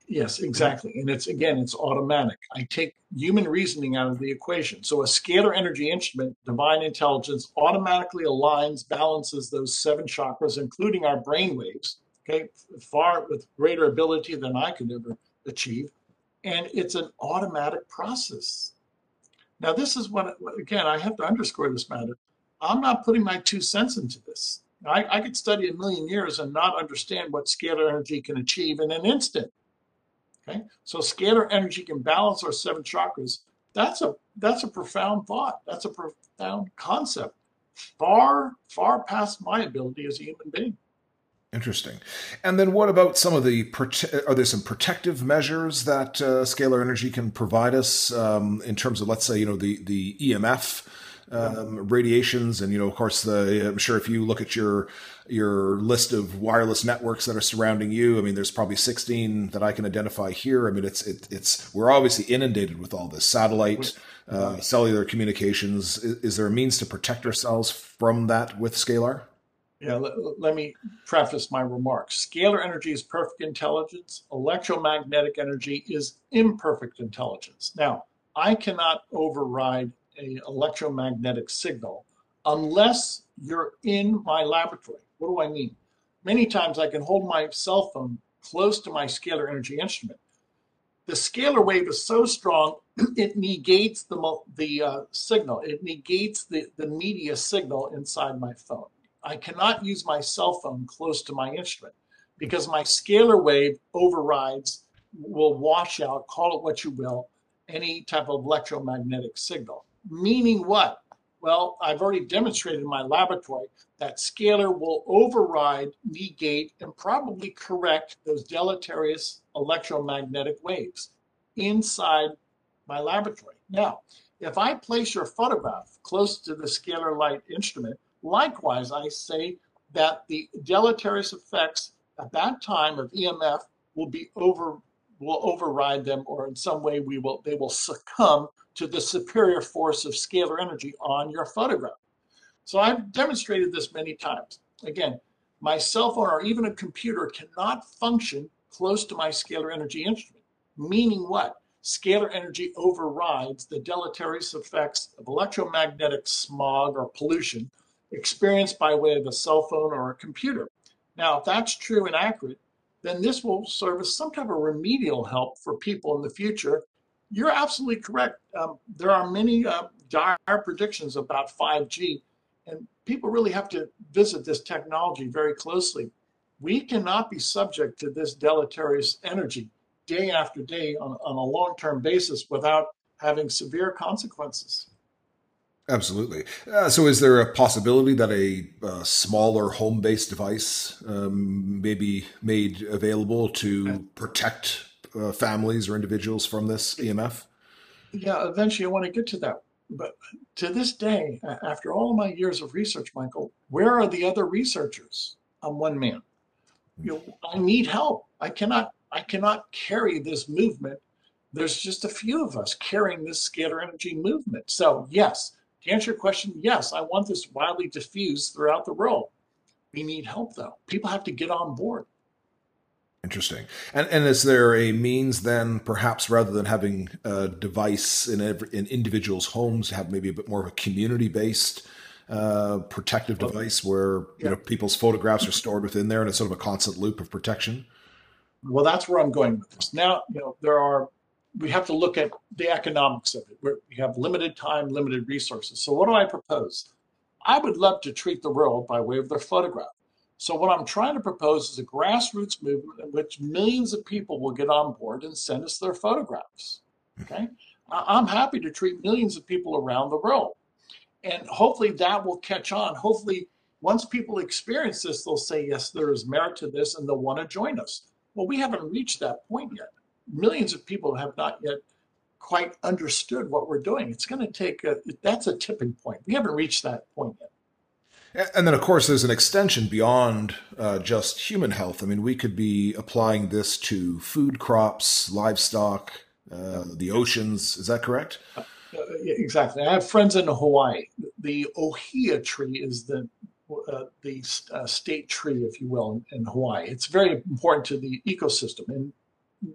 Yes, exactly. And it's again, it's automatic. I take human reasoning out of the equation. So a scalar energy instrument, divine intelligence, automatically aligns, balances those seven chakras, including our brain waves, okay, far with greater ability than I could ever achieve. And it's an automatic process. Now, this is what, again, I have to underscore this matter. I'm not putting my two cents into this. I, I could study a million years and not understand what scalar energy can achieve in an instant. Okay, so scalar energy can balance our seven chakras. That's a that's a profound thought. That's a profound concept, far far past my ability as a human being. Interesting. And then what about some of the, are there some protective measures that uh, scalar energy can provide us um, in terms of, let's say, you know, the, the EMF um, radiations and, you know, of course, the, I'm sure if you look at your, your list of wireless networks that are surrounding you, I mean, there's probably 16 that I can identify here. I mean, it's, it, it's, we're obviously inundated with all this satellite, uh, cellular communications. Is, is there a means to protect ourselves from that with scalar? Yeah, let, let, me preface my remarks. Scalar energy is perfect intelligence. Electromagnetic energy is imperfect intelligence. Now, I cannot override a electromagnetic signal unless you're in my laboratory. What do I mean? Many times I can hold my cell phone close to my scalar energy instrument. The scalar wave is so strong, it negates the, the uh, signal. It negates the, the media signal inside my phone. I cannot use my cell phone close to my instrument because my scalar wave overrides, will wash out, call it what you will, any type of electromagnetic signal. Meaning what? Well, I've already demonstrated in my laboratory that scalar will override, negate, and probably correct those deleterious electromagnetic waves inside my laboratory. Now, if I place your photograph close to the scalar light instrument, Likewise, I say that the deleterious effects at that time of EMF will be over will override them or in some way we will they will succumb to the superior force of scalar energy on your photograph. So I've demonstrated this many times. Again, my cell phone or even a computer cannot function close to my scalar energy instrument. Meaning what? Scalar energy overrides the deleterious effects of electromagnetic smog or pollution experienced by way of a cell phone or a computer. Now, if that's true and accurate, then this will serve as some type of remedial help for people in the future. You're absolutely correct. Um, there are many uh, dire predictions about 5G, and people really have to visit this technology very closely. We cannot be subject to this deleterious energy day after day on, on a long term basis without having severe consequences. Absolutely. Uh, so, is there a possibility that a, a smaller home based device um, may be made available to protect uh, families or individuals from this EMF? Yeah, eventually I want to get to that. But to this day, after all my years of research, Michael, where are the other researchers? I'm one man. You know, I need help. I cannot. I cannot carry this movement. There's just a few of us carrying this scalar energy movement. So yes, to answer your question, yes, I want this widely diffused throughout the world. We need help, though. People have to get on board. Interesting. And and is there a means then, perhaps rather than having a device in every, in individuals' homes, to have maybe a bit more of a community based uh, protective device where you yeah. know people's photographs are stored within there, and it's sort of a constant loop of protection? Well, that's where I'm going with this. Now, you know, there are we have to look at the economics of it. We're, we have limited time, limited resources. So what do I propose? I would love to treat the world by way of their photograph. So what I'm trying to propose is a grassroots movement in which millions of people will get on board and send us their photographs. Okay, I'm happy to treat millions of people around the world, and hopefully that will catch on. Hopefully, once people experience this, they'll say yes, there is merit to this, and they'll want to join us. Well, we haven't reached that point yet millions of people have not yet quite understood what we're doing. It's going to take a, that's a tipping point. We haven't reached that point yet. And then, of course, there's an extension beyond uh, just human health. I mean, we could be applying this to food crops, livestock, uh, the oceans. Is that correct? Uh, exactly. I have friends in Hawaii. The ohia tree is the uh, the uh, state tree, if you will, in, in, Hawaii. It's very important to the ecosystem. And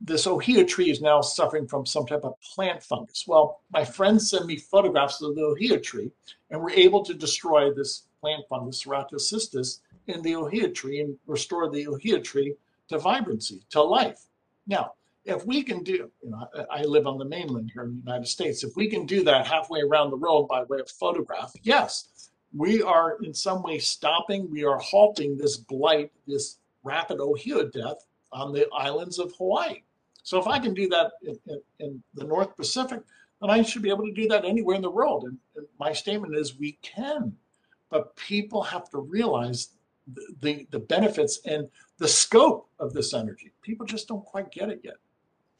this ohia tree is now suffering from some type of plant fungus. Well, my friends sent me photographs of the ohia tree, and we're able to destroy this plant fungus, ceratocystis, in the ohia tree and restore the ohia tree to vibrancy, to life. Now, if we can do, you know, I live on the mainland here in the United States, if we can do that halfway around the world by way of photograph, yes, we are in some way stopping, we are halting this blight, this rapid ohia death on the islands of Hawaii. So if I can do that in, in, in, the North Pacific, then I should be able to do that anywhere in the world. And, and my statement is we can, but people have to realize the, the, the benefits and the scope of this energy. People just don't quite get it yet.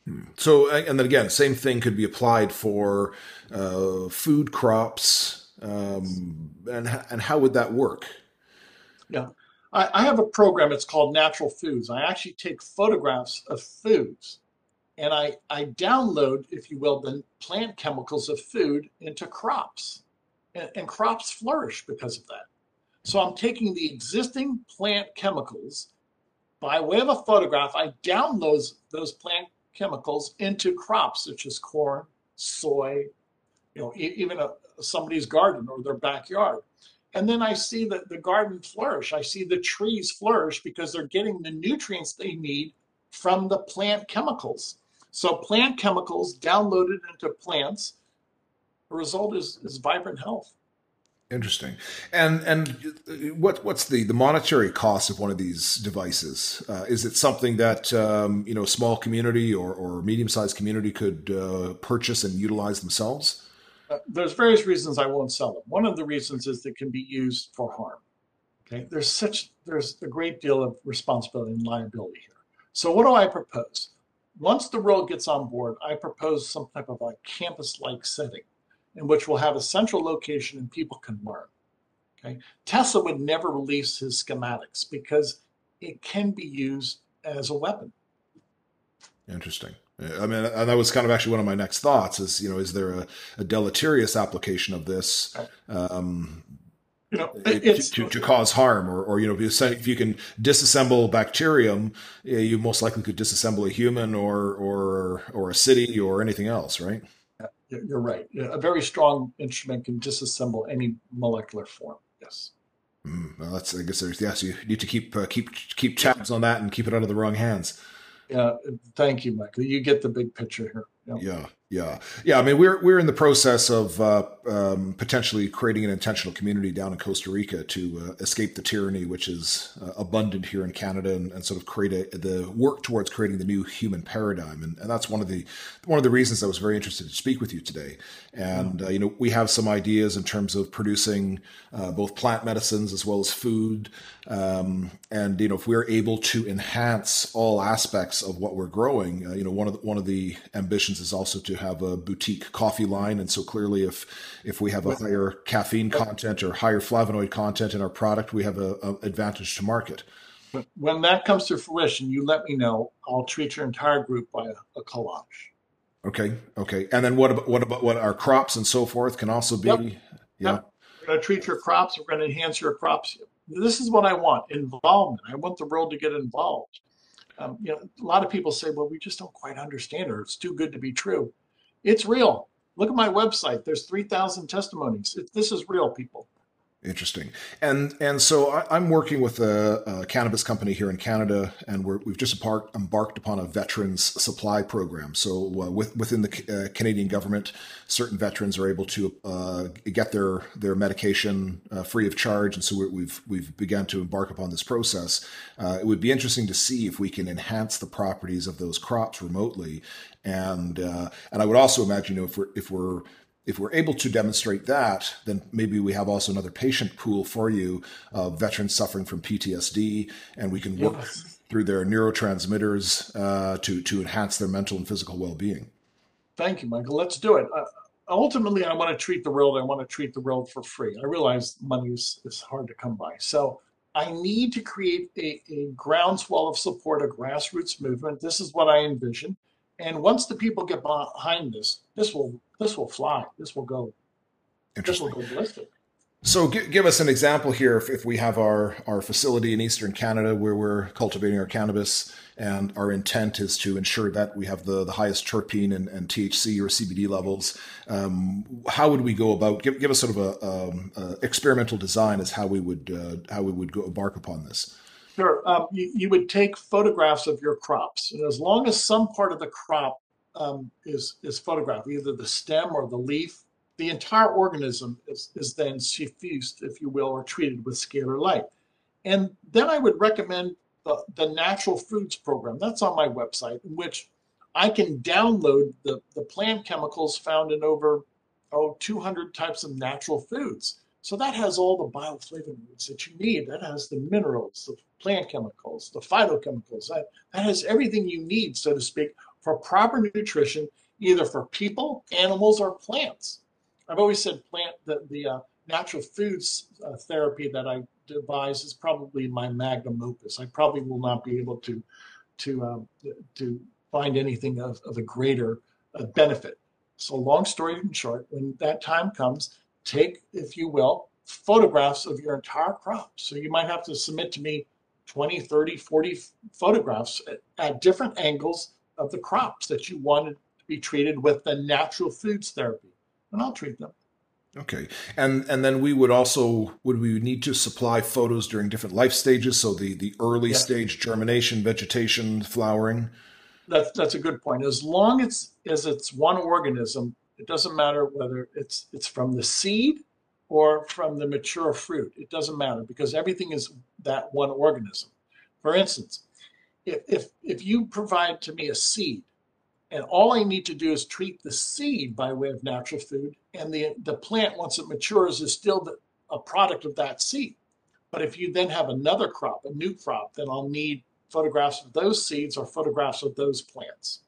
Hmm. So, and then again, same thing could be applied for uh, food crops. Um, and, and how would that work? Yeah. I, I have a program, it's called Natural Foods. I actually take photographs of foods and I, I download, if you will, the plant chemicals of food into crops. And, and crops flourish because of that. So I'm taking the existing plant chemicals by way of a photograph. I down those, those plant chemicals into crops such as corn, soy, you know, even a, somebody's garden or their backyard. And then I see that the garden flourish. I see the trees flourish because they're getting the nutrients they need from the plant chemicals. So plant chemicals downloaded into plants, the result is, is vibrant health. Interesting. And and what what's the the monetary cost of one of these devices? Uh, is it something that um, you know a small community or, or medium sized community could uh, purchase and utilize themselves? Uh, there's various reasons I won't sell them. One of the reasons is they can be used for harm. Okay, there's such there's a great deal of responsibility and liability here. So what do I propose? Once the world gets on board, I propose some type of a campus-like setting in which we'll have a central location and people can learn. Okay, Tesla would never release his schematics because it can be used as a weapon. Interesting. I mean, and that was kind of actually one of my next thoughts is, you know, is there a, a deleterious application of this um, you know, to, to, to, cause harm or, or, you know, if you can disassemble bacterium, you most likely could disassemble a human or, or, or a city or anything else, right? You're right. A very strong instrument can disassemble any molecular form. Yes. Mm, well, that's, I guess there's, yes, you need to keep, uh, keep, keep tabs on that and keep it out of the wrong hands. Yeah. Thank you, Michael. You get the big picture here. Yeah, yeah, yeah. I mean, we're we're in the process of uh, um, potentially creating an intentional community down in Costa Rica to uh, escape the tyranny which is uh, abundant here in Canada, and, and, sort of create a, the work towards creating the new human paradigm. And, and, that's one of the one of the reasons I was very interested to speak with you today. And uh, you know, we have some ideas in terms of producing uh, both plant medicines as well as food. Um, and you know, if we're able to enhance all aspects of what we're growing, uh, you know, one of the, one of the ambitions is also to have a boutique coffee line. And so clearly, if if we have a higher caffeine content or higher flavonoid content in our product, we have a, a advantage to market. When that comes to fruition, you let me know. I'll treat your entire group by a, a collage. Okay. Okay. And then what about what about what our crops and so forth can also be? Yep. Yeah. Yep. We're going to treat your crops. We're going to enhance your crops. This is what I want: involvement. I want the world to get involved um, you know, a lot of people say, well, we just don't quite understand or it's too good to be true. It's real. Look at my website. There's 3,000 testimonies. It, this is real, people. Interesting. And and so I, am working with a, a, cannabis company here in Canada, and we have just embarked, embarked, upon a veterans supply program. So uh, with, within the uh, Canadian government, certain veterans are able to uh, get their their medication uh, free of charge, and so we've we've begun to embark upon this process. Uh, it would be interesting to see if we can enhance the properties of those crops remotely, and uh, and I would also imagine, you know, if we're if we're if we're able to demonstrate that, then maybe we have also another patient pool for you of veterans suffering from PTSD, and we can work yes. through their neurotransmitters uh, to to enhance their mental and physical well being. Thank you, Michael. Let's do it. Uh, ultimately, I want to treat the world. I want to treat the world for free. I realize money is, is hard to come by, so I need to create a, a groundswell of support, a grassroots movement. This is what I envision. And once the people get behind this, this will this will fly. This will go. This will go ballistic. So give, give us an example here. If, if we have our, our facility in Eastern Canada where we're cultivating our cannabis and our intent is to ensure that we have the, the highest terpene and, and THC or CBD levels, um, how would we go about, give, give us sort of a, um, a experimental design as how we would, uh, how we would go embark upon this? Sure. Um, you, you, would take photographs of your crops, and as long as some part of the crop um, is is photographed, either the stem or the leaf, the entire organism is, is then suffused, if you will, or treated with scalar light. And then I would recommend the, the natural foods program. That's on my website, in which I can download the, the plant chemicals found in over oh, 200 types of natural foods. So that has all the bioflavonoids that you need. That has the minerals, the plant chemicals, the phytochemicals. That, that has everything you need, so to speak, for proper nutrition, either for people, animals, or plants. I've always said plant the, the uh, natural foods uh, therapy that I devise is probably my magnum opus. I probably will not be able to to um, to find anything of, of a greater uh, benefit. So long story in short, when that time comes, take, if you will, photographs of your entire crop. So you might have to submit to me 20, 30, 40 photographs at, at different angles of the crops that you wanted to be treated with the natural foods therapy. And I'll treat them. Okay, and and then we would also would we need to supply photos during different life stages, so the the early yeah. stage germination, vegetation, flowering. That's that's a good point. As long as as it's one organism, it doesn't matter whether it's it's from the seed or from the mature fruit. It doesn't matter because everything is that one organism. For instance, if if if you provide to me a seed and all I need to do is treat the seed by way of natural food, and the, the plant, once it matures, is still the, a product of that seed. But if you then have another crop, a new crop, then I'll need photographs of those seeds or photographs of those plants.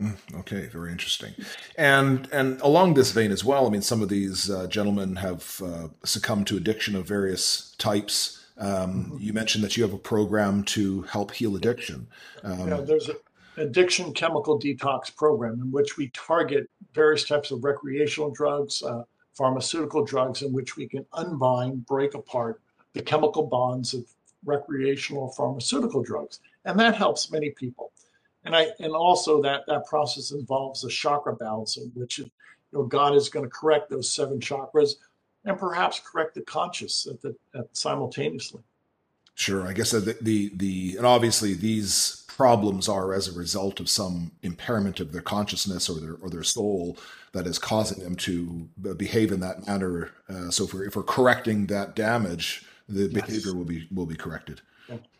Mm, okay, very interesting. And and along this vein as well, I mean, some of these uh, gentlemen have uh, succumbed to addiction of various types. Um, mm-hmm. You mentioned that you have a program to help heal addiction. Um, yeah, there's an addiction chemical detox program in which we target various types of recreational drugs, uh, pharmaceutical drugs, in which we can unbind, break apart the chemical bonds of recreational pharmaceutical drugs, and that helps many people. And I and also that that process involves a chakra balancing, which is you know God is going to correct those seven chakras, and perhaps correct the conscious at the at simultaneously. Sure, I guess the, the the and obviously these problems are as a result of some impairment of their consciousness or their or their soul that is causing them to behave in that manner. Uh, so if we're, if we're correcting that damage, the yes. behavior will be will be corrected.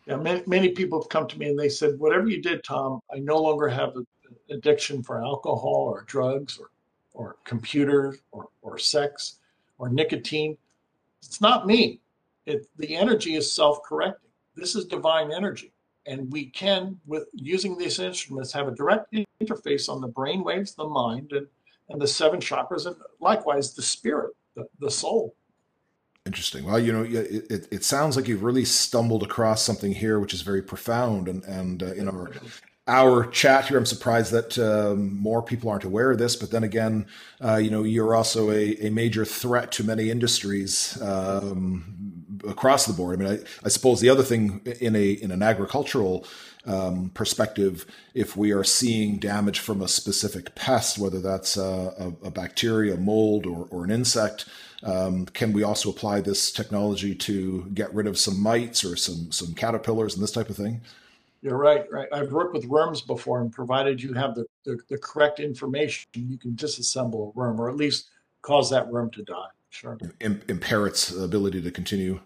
Yeah, many, many, people have come to me and they said, "Whatever you did, Tom, I no longer have an addiction for alcohol or drugs or or computers or or sex or nicotine. It's not me. It the energy is self correcting. This is divine energy." and we can, with using these instruments, have a direct interface on the brain waves, the mind, and, and the seven chakras, and likewise the spirit, the, the soul. Interesting. Well, you know, it, it, sounds like you've really stumbled across something here which is very profound. And, and uh, in our, our chat here, I'm surprised that um, more people aren't aware of this. But then again, uh, you know, you're also a, a major threat to many industries. Um, across the board. I mean, I, I suppose the other thing in a in an agricultural um, perspective, if we are seeing damage from a specific pest, whether that's a, a, a bacteria, mold, or, or an insect, um, can we also apply this technology to get rid of some mites or some some caterpillars and this type of thing? You're right, right. I've worked with worms before, and provided you have the, the, the correct information, you can disassemble a worm, or at least cause that worm to die. Sure. impair its ability to continue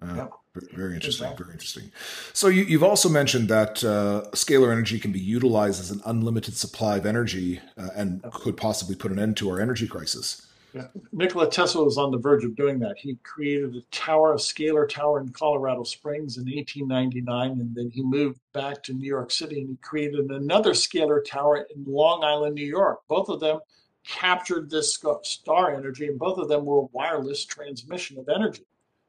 uh, yep. Very interesting. Exactly. Very interesting. So you, have also mentioned that uh, scalar energy can be utilized as an unlimited supply of energy uh, and could possibly put an end to our energy crisis. Yeah. Nikola Tesla was on the verge of doing that. He created a tower, a scalar tower in Colorado Springs in 1899, and then he moved back to New York City and he created another scalar tower in Long Island, New York. Both of them captured this star energy, and both of them were wireless transmission of energy.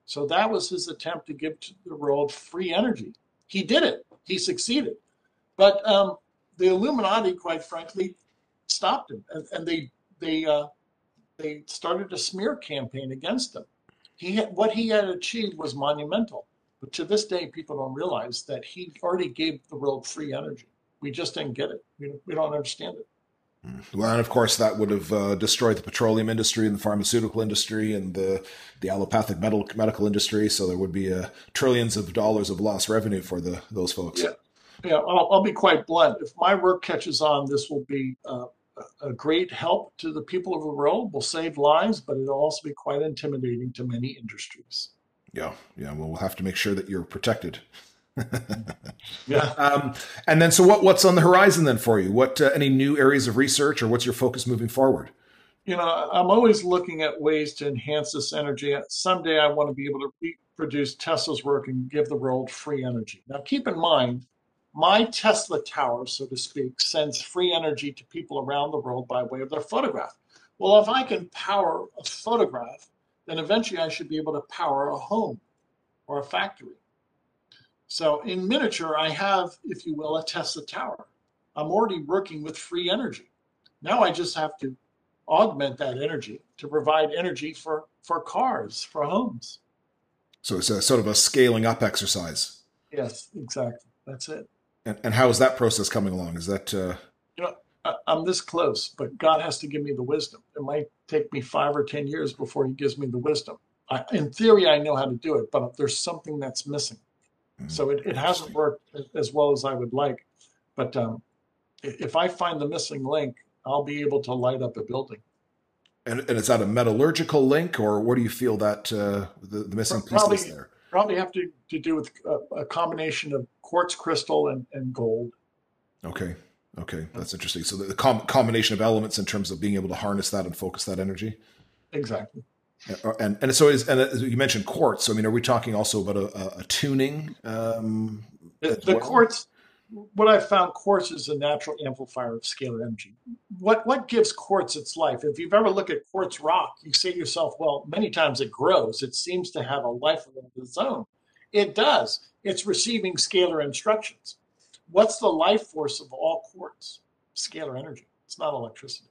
So that was his attempt to give to the world free energy. He did it. He succeeded. But um, the Illuminati, quite frankly, stopped him, and, and they they uh, they started a smear campaign against him. He had, what he had achieved was monumental, but to this day, people don't realize that he already gave the world free energy. We just didn't get it. We, we don't understand it. Well, and of course, that would have uh, destroyed the petroleum industry and the pharmaceutical industry and the the allopathic medical medical industry. So there would be uh, trillions of dollars of lost revenue for the those folks. Yeah, yeah. I'll, I'll be quite blunt. If my work catches on, this will be uh, a great help to the people of the world. Will save lives, but it'll also be quite intimidating to many industries. Yeah, yeah. Well, we'll have to make sure that you're protected. yeah. Um, and then, so what, what's on the horizon then for you? What uh, any new areas of research, or what's your focus moving forward? You know, I'm always looking at ways to enhance this energy. Someday, I want to be able to reproduce Tesla's work and give the world free energy. Now, keep in mind, my Tesla tower, so to speak, sends free energy to people around the world by way of their photograph. Well, if I can power a photograph, then eventually I should be able to power a home or a factory. So in miniature, I have, if you will, a Tesla tower. I'm already working with free energy. Now I just have to augment that energy to provide energy for, for cars, for homes. So it's a sort of a scaling up exercise. Yes, exactly. That's it. And, and how is that process coming along? Is that uh... you know I, I'm this close, but God has to give me the wisdom. It might take me five or ten years before He gives me the wisdom. I, in theory, I know how to do it, but there's something that's missing. So it, it hasn't worked as well as I would like. But um, if I find the missing link, I'll be able to light up a building. And, and is that a metallurgical link, or what do you feel that uh, the, the missing piece probably, is there? Probably have to, to do with a, a combination of quartz crystal and, and gold. Okay. Okay, that's interesting. So the, the com- combination of elements in terms of being able to harness that and focus that energy. Exactly. Uh, and and so is and you mentioned quartz. So, I mean, are we talking also about a, a tuning? Um, the, the well? quartz what I've found, quartz is a natural amplifier of scalar energy. What what gives quartz its life? If you've ever looked at quartz rock, you say to yourself, well, many times it grows. It seems to have a life of its own. It does. It's receiving scalar instructions. What's the life force of all quartz? Scalar energy. It's not electricity.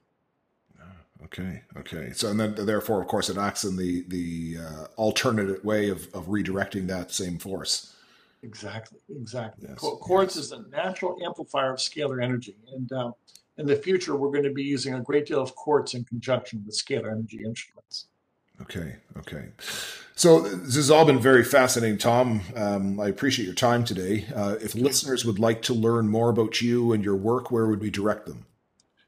Okay. Okay. So, and then therefore, of course, it acts in the the uh, alternate way of of redirecting that same force. Exactly, exactly. Yes, Quartz yes. is a natural amplifier of scalar energy. And um, in the future, we're going to be using a great deal of quartz in conjunction with scalar energy instruments. Okay, okay. So this has all been very fascinating, Tom. Um, I appreciate your time today. Uh, if listeners would like to learn more about you and your work, where would we direct them?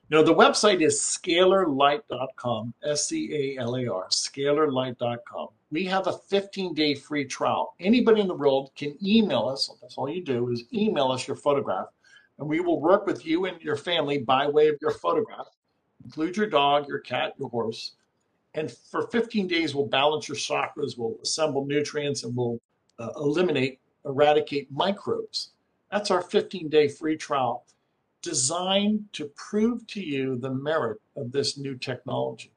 No, the website is scalarlight.com, S C A L A R, scalarlight.com. We have a 15 day free trial. Anybody in the world can email us. That's all you do is email us your photograph, and we will work with you and your family by way of your photograph. Include your dog, your cat, your horse. And for 15 days, we'll balance your chakras, we'll assemble nutrients, and we'll uh, eliminate, eradicate microbes. That's our 15 day free trial designed to prove to you the merit of this new technology.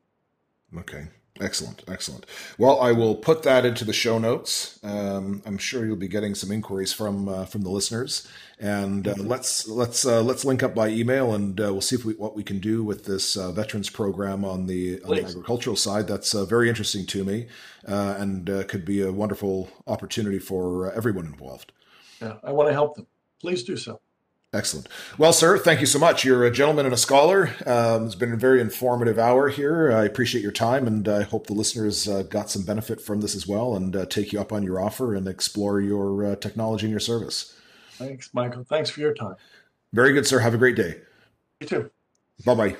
Okay. Excellent, excellent. Well, I will put that into the show notes. Um, I'm sure you'll be getting some inquiries from uh, from the listeners, and uh, let's let's uh, let's link up by email, and uh, we'll see if we, what we can do with this uh, veterans program on the, on the agricultural side. That's uh, very interesting to me, and could be a wonderful opportunity for everyone involved. Yeah, I want to help them. Please do so. Excellent. Well, sir, thank you so much. You're a gentleman and a scholar. Um, it's been a very informative hour here. I appreciate your time, and I hope the listeners uh, got some benefit from this as well and uh, take you up on your offer and explore your uh, technology and your service. Thanks, Michael. Thanks for your time. Very good, sir. Have a great day. You too. Bye bye.